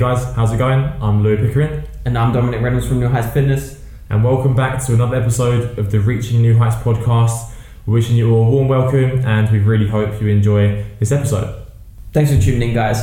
guys, how's it going? I'm Louis Pickering, And I'm Dominic Reynolds from New Heights Fitness. and welcome back to another episode of the Reaching New Heights podcast. We're wishing you all a warm welcome, and we really hope you enjoy this episode. Thanks for tuning in, guys.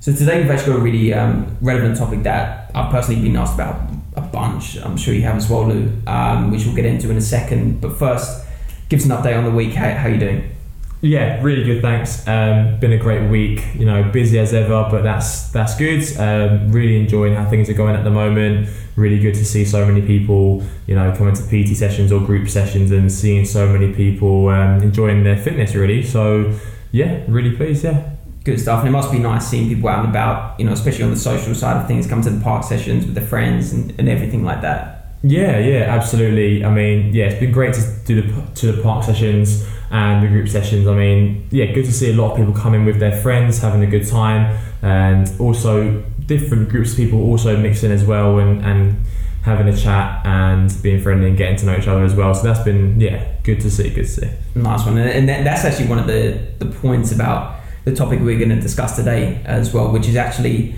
So today we've actually got a really um, relevant topic that I've personally been asked about a bunch. I'm sure you have as well, Lou, um, which we'll get into in a second. But first, give us an update on the week. How, how you doing? Yeah, really good. Thanks. Um, been a great week. You know, busy as ever, but that's that's good. Um, really enjoying how things are going at the moment. Really good to see so many people. You know, coming to PT sessions or group sessions and seeing so many people um, enjoying their fitness. Really. So yeah, really pleased. Yeah. Good stuff. And it must be nice seeing people out and about, you know, especially on the social side of things, come to the park sessions with their friends and, and everything like that. Yeah, yeah, absolutely. I mean, yeah, it's been great to do the to the park sessions and the group sessions. I mean, yeah, good to see a lot of people coming with their friends, having a good time, and also different groups of people also mixing as well and and having a chat and being friendly and getting to know each other as well. So that's been yeah, good to see. Good to see. Nice one. And and that, that's actually one of the, the points about the topic we're going to discuss today as well, which is actually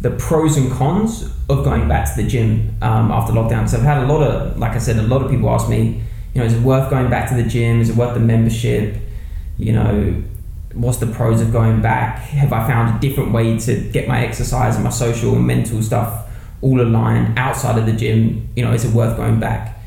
the pros and cons of going back to the gym um, after lockdown. So I've had a lot of, like I said, a lot of people ask me, you know, is it worth going back to the gym? Is it worth the membership? You know, what's the pros of going back? Have I found a different way to get my exercise and my social and mental stuff all aligned outside of the gym? You know, is it worth going back?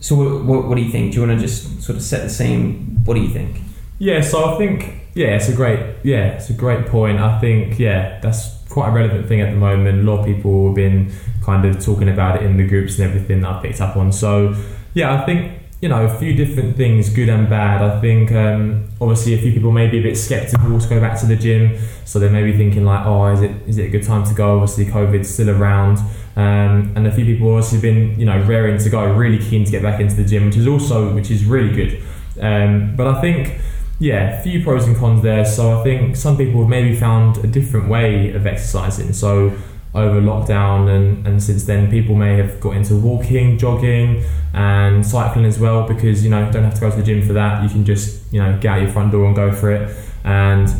So, what, what, what do you think? Do you want to just sort of set the scene? What do you think? Yeah, so I think yeah, it's a great yeah, it's a great point. I think yeah, that's quite a relevant thing at the moment. A lot of people have been kind of talking about it in the groups and everything that I picked up on. So yeah, I think you know a few different things, good and bad. I think um, obviously a few people may be a bit skeptical to go back to the gym, so they may be thinking like, oh, is it is it a good time to go? Obviously, COVID's still around. Um, and a few people obviously been you know raring to go, really keen to get back into the gym, which is also which is really good. Um, but I think yeah, a few pros and cons there. So I think some people have maybe found a different way of exercising. So over lockdown and, and since then, people may have got into walking, jogging, and cycling as well because you know don't have to go to the gym for that. You can just you know get out your front door and go for it. And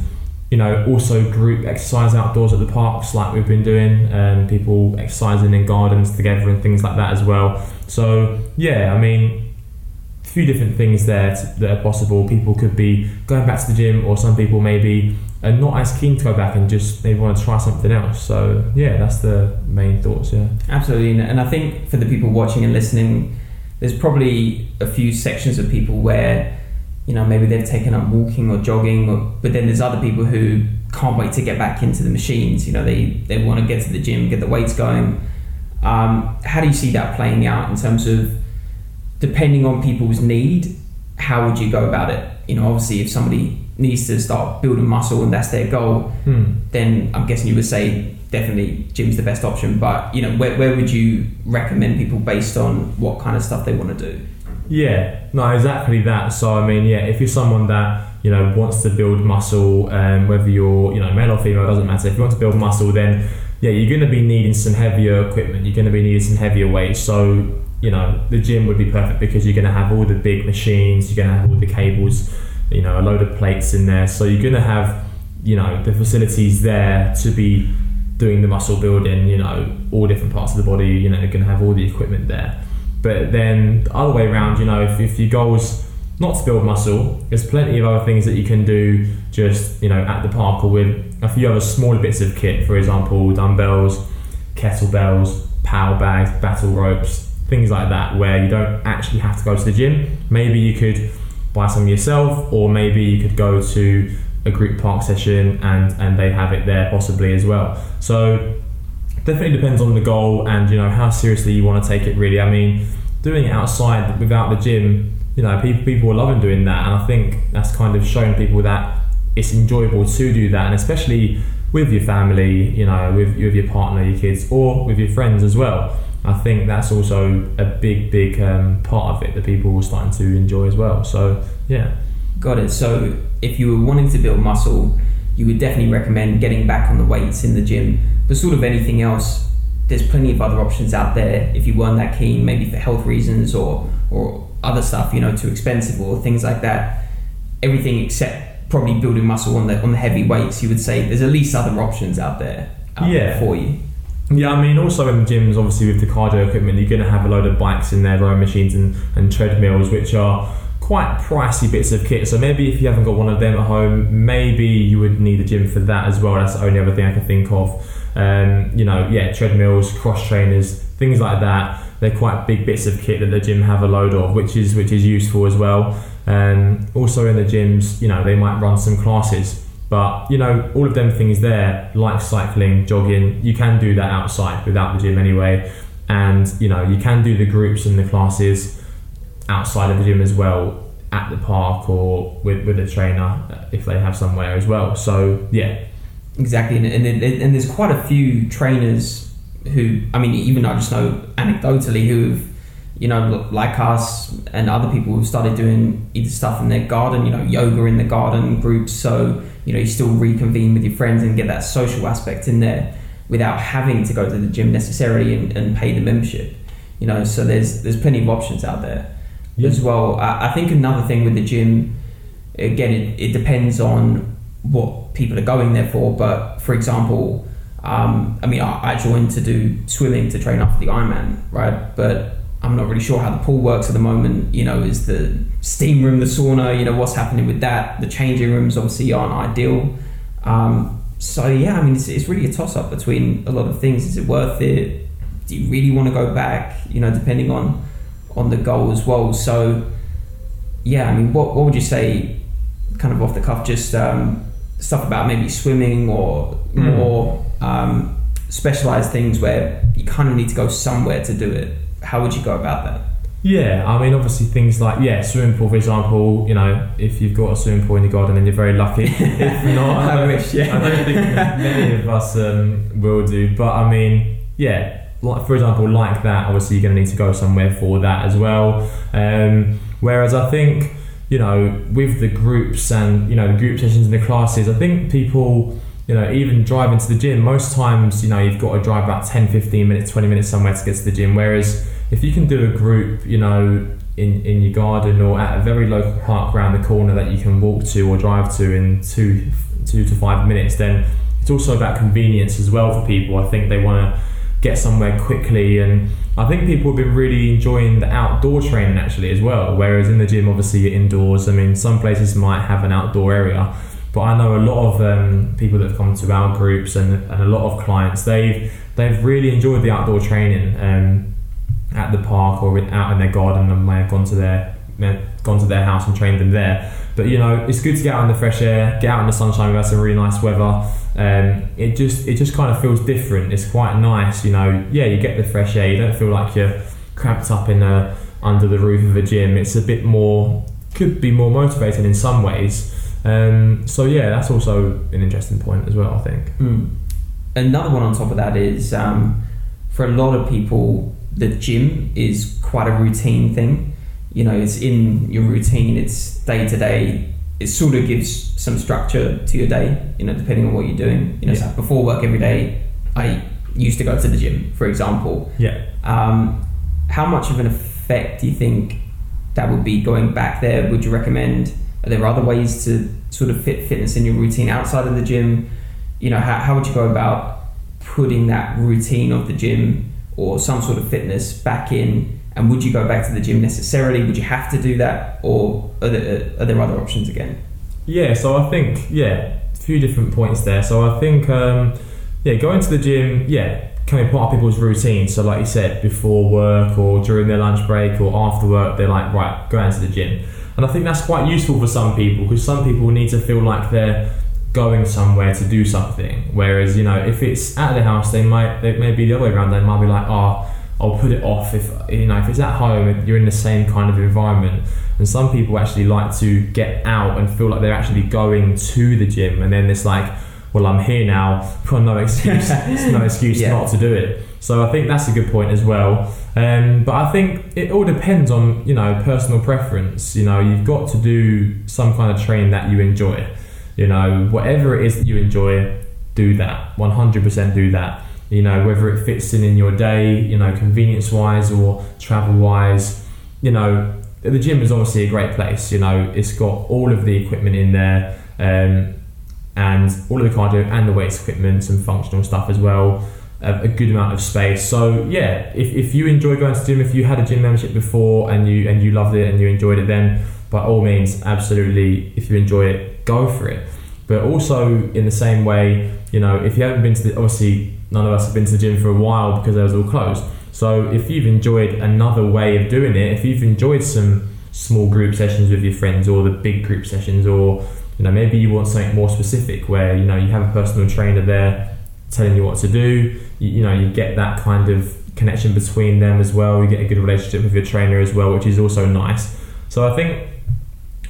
you know also group exercise outdoors at the parks like we've been doing, and people exercising in gardens together and things like that as well. So yeah, I mean few different things there to, that are possible. People could be going back to the gym, or some people maybe are not as keen to go back and just maybe want to try something else. So yeah, that's the main thoughts. Yeah. Absolutely, and I think for the people watching and listening, there's probably a few sections of people where you know maybe they've taken up walking or jogging, or, but then there's other people who can't wait to get back into the machines. You know, they they want to get to the gym, get the weights going. Um, how do you see that playing out in terms of depending on people's need? How would you go about it? You know, obviously, if somebody needs to start building muscle and that's their goal, Hmm. then I'm guessing you would say definitely gym's the best option. But you know, where, where would you recommend people based on what kind of stuff they want to do? Yeah, no, exactly that. So I mean, yeah, if you're someone that you know wants to build muscle, um, whether you're you know male or female, doesn't matter. If you want to build muscle, then yeah, you're going to be needing some heavier equipment. You're going to be needing some heavier weights. So you know the gym would be perfect because you're going to have all the big machines. You're going to have all the cables. You know, a load of plates in there. So you're going to have you know the facilities there to be doing the muscle building. You know, all different parts of the body. You know, you're going to have all the equipment there. But then the other way around, you know, if, if your goal's not to build muscle, there's plenty of other things that you can do just, you know, at the park or with a few other smaller bits of kit, for example, dumbbells, kettlebells, power bags, battle ropes, things like that, where you don't actually have to go to the gym. Maybe you could buy some yourself, or maybe you could go to a group park session and, and they have it there possibly as well. So definitely depends on the goal and you know how seriously you want to take it really i mean doing it outside without the gym you know people, people are loving doing that and i think that's kind of showing people that it's enjoyable to do that and especially with your family you know with, with your partner your kids or with your friends as well i think that's also a big big um, part of it that people are starting to enjoy as well so yeah Got it. So if you were wanting to build muscle, you would definitely recommend getting back on the weights in the gym. But sort of anything else, there's plenty of other options out there. If you weren't that keen, maybe for health reasons or or other stuff, you know, too expensive or things like that. Everything except probably building muscle on the on the heavy weights, you would say there's at least other options out there. um, Yeah. for you. Yeah, I mean, also in gyms, obviously with the cardio equipment, you're going to have a load of bikes in there, rowing machines and, and treadmills, which are quite pricey bits of kit. So maybe if you haven't got one of them at home, maybe you would need a gym for that as well. That's the only other thing I can think of. Um, you know, yeah, treadmills, cross trainers, things like that. They're quite big bits of kit that the gym have a load of, which is which is useful as well. Um, also in the gyms, you know, they might run some classes. But you know, all of them things there, like cycling, jogging, you can do that outside without the gym anyway. And you know, you can do the groups and the classes outside of the gym as well, at the park or with, with a trainer if they have somewhere as well. So yeah, Exactly, and, and, and there's quite a few trainers who, I mean, even I just know anecdotally who've, you know, like us and other people who've started doing either stuff in their garden, you know, yoga in the garden groups. So you know, you still reconvene with your friends and get that social aspect in there without having to go to the gym necessarily and, and pay the membership. You know, so there's there's plenty of options out there Yeah. as well. I, I think another thing with the gym, again, it, it depends on what people are going there for. But for example, um, I mean, I, I joined to do swimming to train up for the Ironman, right? But I'm not really sure how the pool works at the moment. You know, is the steam room, the sauna, you know, what's happening with that? The changing rooms obviously aren't ideal. Um, so yeah, I mean, it's, it's really a toss up between a lot of things. Is it worth it? Do you really want to go back? You know, depending on on the goal as well. So yeah, I mean, what what would you say, kind of off the cuff, just um, stuff about maybe swimming or Mm. more um, specialized things where you kind of need to go somewhere to do it. How would you go about that? Yeah, I mean, obviously things like yeah, swimming pool, for example. You know, if you've got a swimming pool in your garden, then you're very lucky. if not, I don't- wish, yeah. I don't think many of us um, will do. But I mean, yeah, like for example, like that. Obviously, you're going to need to go somewhere for that as well. Um, whereas I think you know, with the groups and you know the group sessions and the classes, I think people. You know, even driving to the gym, most times, you know, you've got to drive about 10, 15 minutes, 20 minutes somewhere to get to the gym. Whereas if you can do a group, you know, in, in your garden or at a very local park around the corner that you can walk to or drive to in two two to five minutes, then it's also about convenience as well for people. I think they want to get somewhere quickly, and I think people have been really enjoying the outdoor training actually as well. Whereas in the gym, obviously you're indoors. I mean, some places might have an outdoor area, but I know a lot of um, people that have come to our groups and, and a lot of clients they've they've really enjoyed the outdoor training. Um, the park or out in their garden and may have gone to their gone to their house and trained them there. But you know, it's good to get out in the fresh air, get out in the sunshine. We've had some really nice weather. Um, it just it just kind of feels different. It's quite nice, you know. Yeah, you get the fresh air. You don't feel like you're cramped up in a under the roof of a gym. It's a bit more could be more motivating in some ways. Um, so yeah, that's also an interesting point as well. I think. Mm. Another one on top of that is um, for a lot of people, the gym is quite a routine thing. You know, it's in your routine, it's day to day. It sort of gives some structure to your day, you know, depending on what you're doing. You know, so before work every day, I used to go to the gym, for example. Yeah. Um, how much of an effect do you think that would be going back there? Would you recommend? Are there other ways to sort of fit fitness in your routine outside of the gym? You know, how, how would you go about putting that routine of the gym or some sort of fitness back in? And would you go back to the gym necessarily? Would you have to do that, or are there, are there other options again? Yeah, so I think yeah, a few different points there. So I think um, yeah, going to the gym, yeah, can be part of people's routine. So like you said, before work or during their lunch break or after work, they're like right, go out to the gym, and I think that's quite useful for some people because some people need to feel like they're going somewhere to do something. Whereas you know, if it's at the house, they might they may be the other way around. They might be like, oh. I'll put it off if you know if it's at home you're in the same kind of environment and some people actually like to get out and feel like they're actually going to the gym and then it's like well I'm here now got no excuse it's no excuse Yeah. not to do it so I think that's a good point as well um, but I think it all depends on you know personal preference you know you've got to do some kind of training that you enjoy you know whatever it is that you enjoy do that 100% do that you know whether it fits in in your day you know convenience wise or travel wise you know the gym is obviously a great place you know it's got all of the equipment in there um, and all of the cardio and the weights equipment, some functional stuff as well. A, good amount of space. So yeah, if, if you enjoy going to gym, if you had a gym membership before and you and you loved it and you enjoyed it, then by all means, absolutely, if you enjoy it, go for it. But also in the same way, you know, if you haven't been to the obviously none of us have been to the gym for a while because they was all closed. So if you've enjoyed another way of doing it, if you've enjoyed some small group sessions with your friends or the big group sessions or you know maybe you want something more specific where you know you have a personal trainer there telling you what to do you, you know you get that kind of connection between them as well you get a good relationship with your trainer as well which is also nice so i think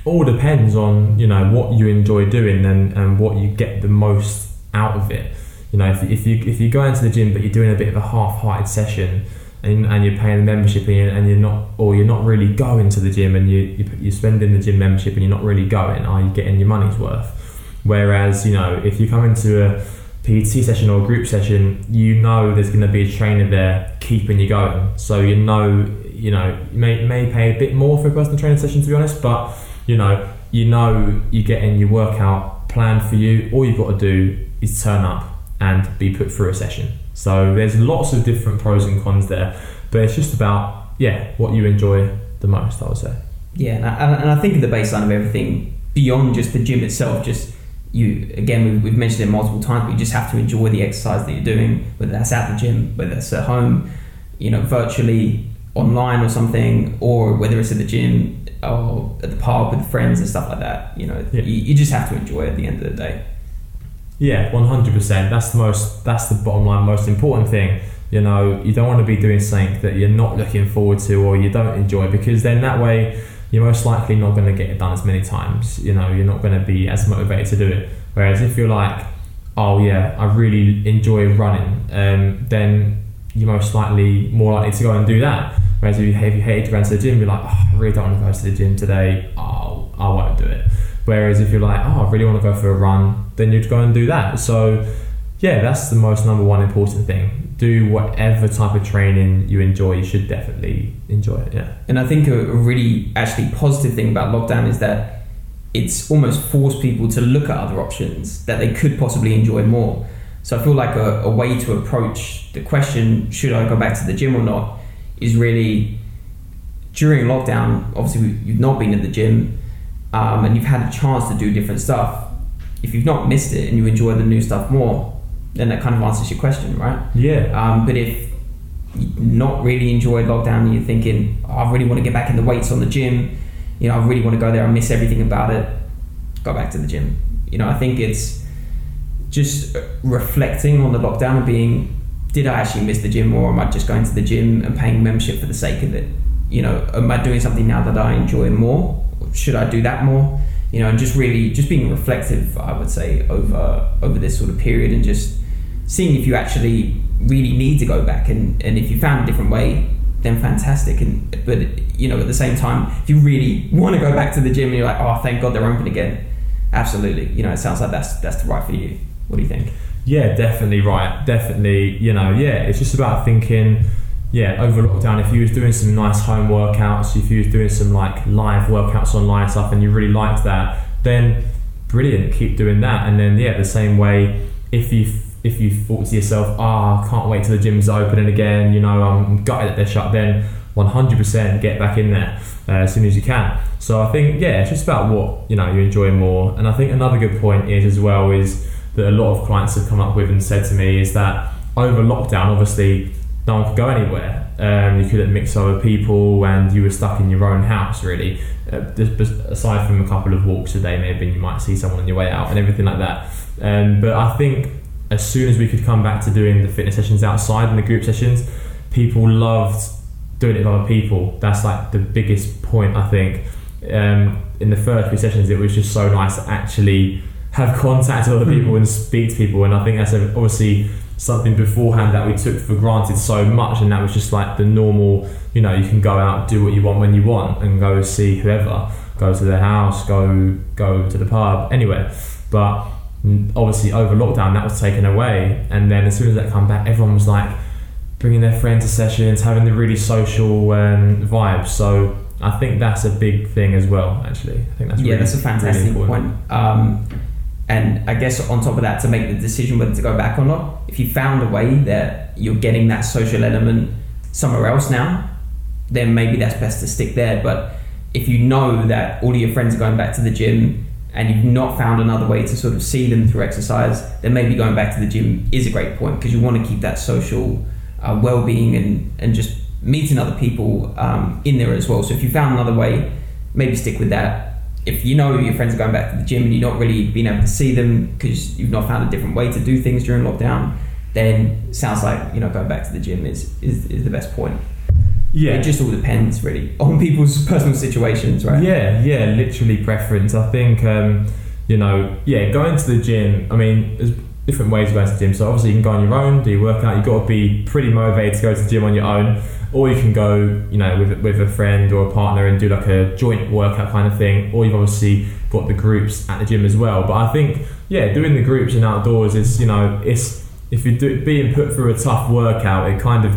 all depends on you know what you enjoy doing and, and what you get the most out of it. You know if, if you if you go into the gym but you're doing a bit of a half-hearted session and, and you're paying the membership and you're, and you're not or you're not really going to the gym and you, you you're spending the gym membership and you're not really going are you getting your money's worth? Whereas you know if you come into a PT session or a group session you know there's going to be a trainer there keeping you going. So you know you know you may, may pay a bit more for a personal training session to be honest but you know you know you're getting your workout planned for you all you've got to do is turn up and be put through a session so there's lots of different pros and cons there, but it's just about yeah what you enjoy the most. I would say. Yeah, and I, think the baseline of everything beyond just the gym itself, just you again we've, we've mentioned it multiple times, but you just have to enjoy the exercise that you're doing, whether that's at the gym, whether that's at home, you know, virtually online or something, or whether it's at the gym or at the park with friends and stuff like that. You know, yeah. you, you just have to enjoy it at the end of the day. Yeah, one hundred percent. That's the most. That's the bottom line. Most important thing. You know, you don't want to be doing something that you're not looking forward to or you don't enjoy because then that way you're most likely not going to get it done as many times. You know, you're not going to be as motivated to do it. Whereas if you're like, oh yeah, I really enjoy running, um, then you're most likely more likely to go and do that. Whereas if you, if you hate to go to the gym, you're like, oh, I really don't want to go to the gym today. Oh, I won't do it. Whereas if you're like, oh, I really want to go for a run, then you'd go and do that. So, yeah, that's the most number one important thing. Do whatever type of training you enjoy. You should definitely enjoy it. Yeah. And I think a, a really actually positive thing about lockdown is that it's almost forced people to look at other options that they could possibly enjoy more. So I feel like a, a way to approach the question, should I go back to the gym or not, is really during lockdown. Obviously, you've not been in the gym um, and you've had a chance to do different stuff, if you've not missed it and you enjoy the new stuff more, then that kind of answers your question, right? Yeah. Um, but if you not really enjoyed lockdown and you're thinking, oh, I really want to get back in the weights on the gym, you know, I really want to go there, I miss everything about it, go back to the gym. You know, I think it's just reflecting on the lockdown and being, did I actually miss the gym or am I just going to the gym and paying membership for the sake of it? You know, am I doing something now that I enjoy more? should I do that more? You know, and just really just being reflective, I would say, over over this sort of period, and just seeing if you actually really need to go back, and and if you found a different way, then fantastic. And but you know, at the same time, if you really want to go back to the gym, and you're like, oh, thank God they're open again. Absolutely, you know, it sounds like that's that's the right for you. What do you think? Yeah, definitely right. Definitely, you know, yeah, it's just about thinking yeah, over lockdown, if you was doing some nice home workouts, if you was doing some like live workouts online stuff, and you really liked that, then brilliant, keep doing that. And then yeah, the same way, if you if you thought to yourself, ah, oh, can't wait till the gym's opening again, you know, I'm gutted that they're shut, then 100% get back in there uh, as soon as you can. So I think yeah, it's just about what you know you enjoy more. And I think another good point is as well is that a lot of clients have come up with and said to me is that over lockdown, obviously no one could go anywhere. Um, you couldn't mix other people, and you were stuck in your own house. Really, uh, aside from a couple of walks a day, maybe you might see someone on your way out and everything like that. Um, but I think as soon as we could come back to doing the fitness sessions outside and the group sessions, people loved doing it with other people. That's like the biggest point. I think um, in the first few sessions, it was just so nice to actually have contact with other hmm. people and speak to people, and I think that's obviously something beforehand that we took for granted so much, and that was just like the normal. You know, you can go out, do what you want when you want, and go see whoever, go to their house, go go to the pub, anywhere. But obviously, over lockdown, that was taken away, and then as soon as that come back, everyone was like bringing their friends to sessions, having the really social um, vibes. So I think that's a big thing as well. Actually, I think that's yeah, really, that's a fantastic really point. Um, And I guess on top of that, to make the decision whether to go back or not, if you found a way that you're getting that social element somewhere else now, then maybe that's best to stick there. But if you know that all of your friends are going back to the gym and you've not found another way to sort of see them through exercise, then maybe going back to the gym is a great point because you want to keep that social uh, well-being and, and just meeting other people um, in there as well. So if you found another way, maybe stick with that. If you know your friends are going back to the gym and you're not really being able to see them because you've not found a different way to do things during lockdown, then sounds like you know going back to the gym is is, is the best point. Yeah, It just all depends really on people's personal situations, right? Yeah, yeah, literally preference. I think, um, you know, yeah, going to the gym. I mean, different ways of going to the gym. So obviously, you can go on your own, do your workout. You've got to be pretty motivated to go to the gym on your own, or you can go, you know, with with a friend or a partner and do like a joint workout kind of thing. Or you've obviously got the groups at the gym as well. But I think, yeah, doing the groups and outdoors is, you know, it's if you're do, being put through a tough workout, it kind of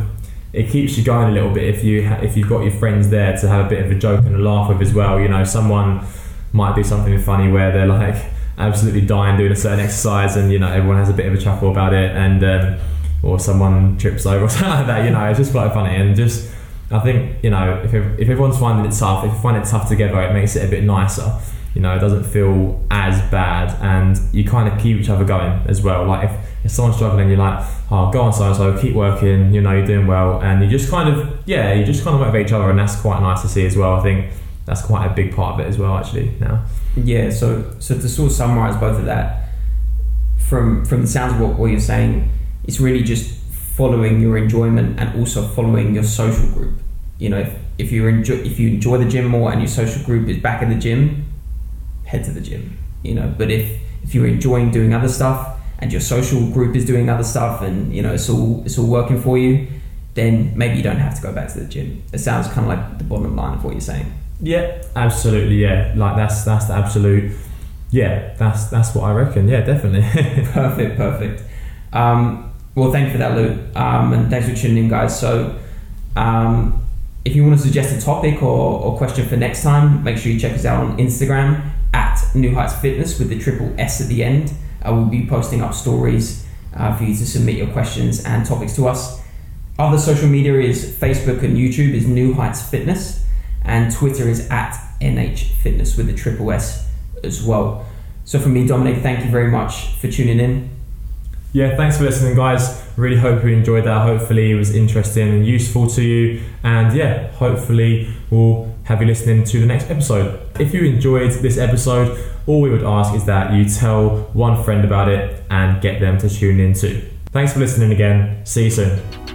it keeps you going a little bit if you if you've got your friends there to have a bit of a joke and a laugh with as well. You know, someone might do something funny where they're like absolutely dying doing a certain exercise, and you know everyone has a bit of a chuckle about it, and um, or someone trips over or something like that. You know, it's just quite funny and just. I think you know if, if everyone's finding it tough, if you find it tough together, it makes it a bit nicer. You know, it doesn't feel as bad, and you kind of keep each other going as well. Like if, if someone's struggling, you're like, oh, go on, so and so, keep working. You know, you're doing well, and you just kind of, yeah, you just kind of motivate each other, and that's quite nice to see as well. I think that's quite a big part of it as well, actually. Now, Yeah. So so to sort of summarize both of that, from from the sounds of what, what you're saying, it's really just following your enjoyment and also following your social group. You know, if, if you enjoy if you enjoy the gym more and your social group is back in the gym, head to the gym. You know, but if if you're enjoying doing other stuff and your social group is doing other stuff and you know it's all it's all working for you, then maybe you don't have to go back to the gym. It sounds kind of like the bottom line of what you're saying. Yeah, absolutely, yeah. Like that's that's the absolute, yeah, that's that's what I reckon. Yeah, definitely. perfect, perfect. Um, well, thank you for that, Lou, um, and thanks for tuning in, guys. So, um, if you want to suggest a topic or, or question for next time, make sure you check us out on Instagram at New Heights Fitness with the triple S at the end. I will be posting up stories uh, for you to submit your questions and topics to us. Other social media is Facebook and YouTube is New Heights Fitness, and Twitter is at NH Fitness with the triple S as well. So, for me, Dominic, thank you very much for tuning in. Yeah, thanks for listening, guys. Really hope you enjoyed that. Hopefully, it was interesting and useful to you. And yeah, hopefully, we'll have you listening to the next episode. If you enjoyed this episode, all we would ask is that you tell one friend about it and get them to tune in too. Thanks for listening again. See you soon.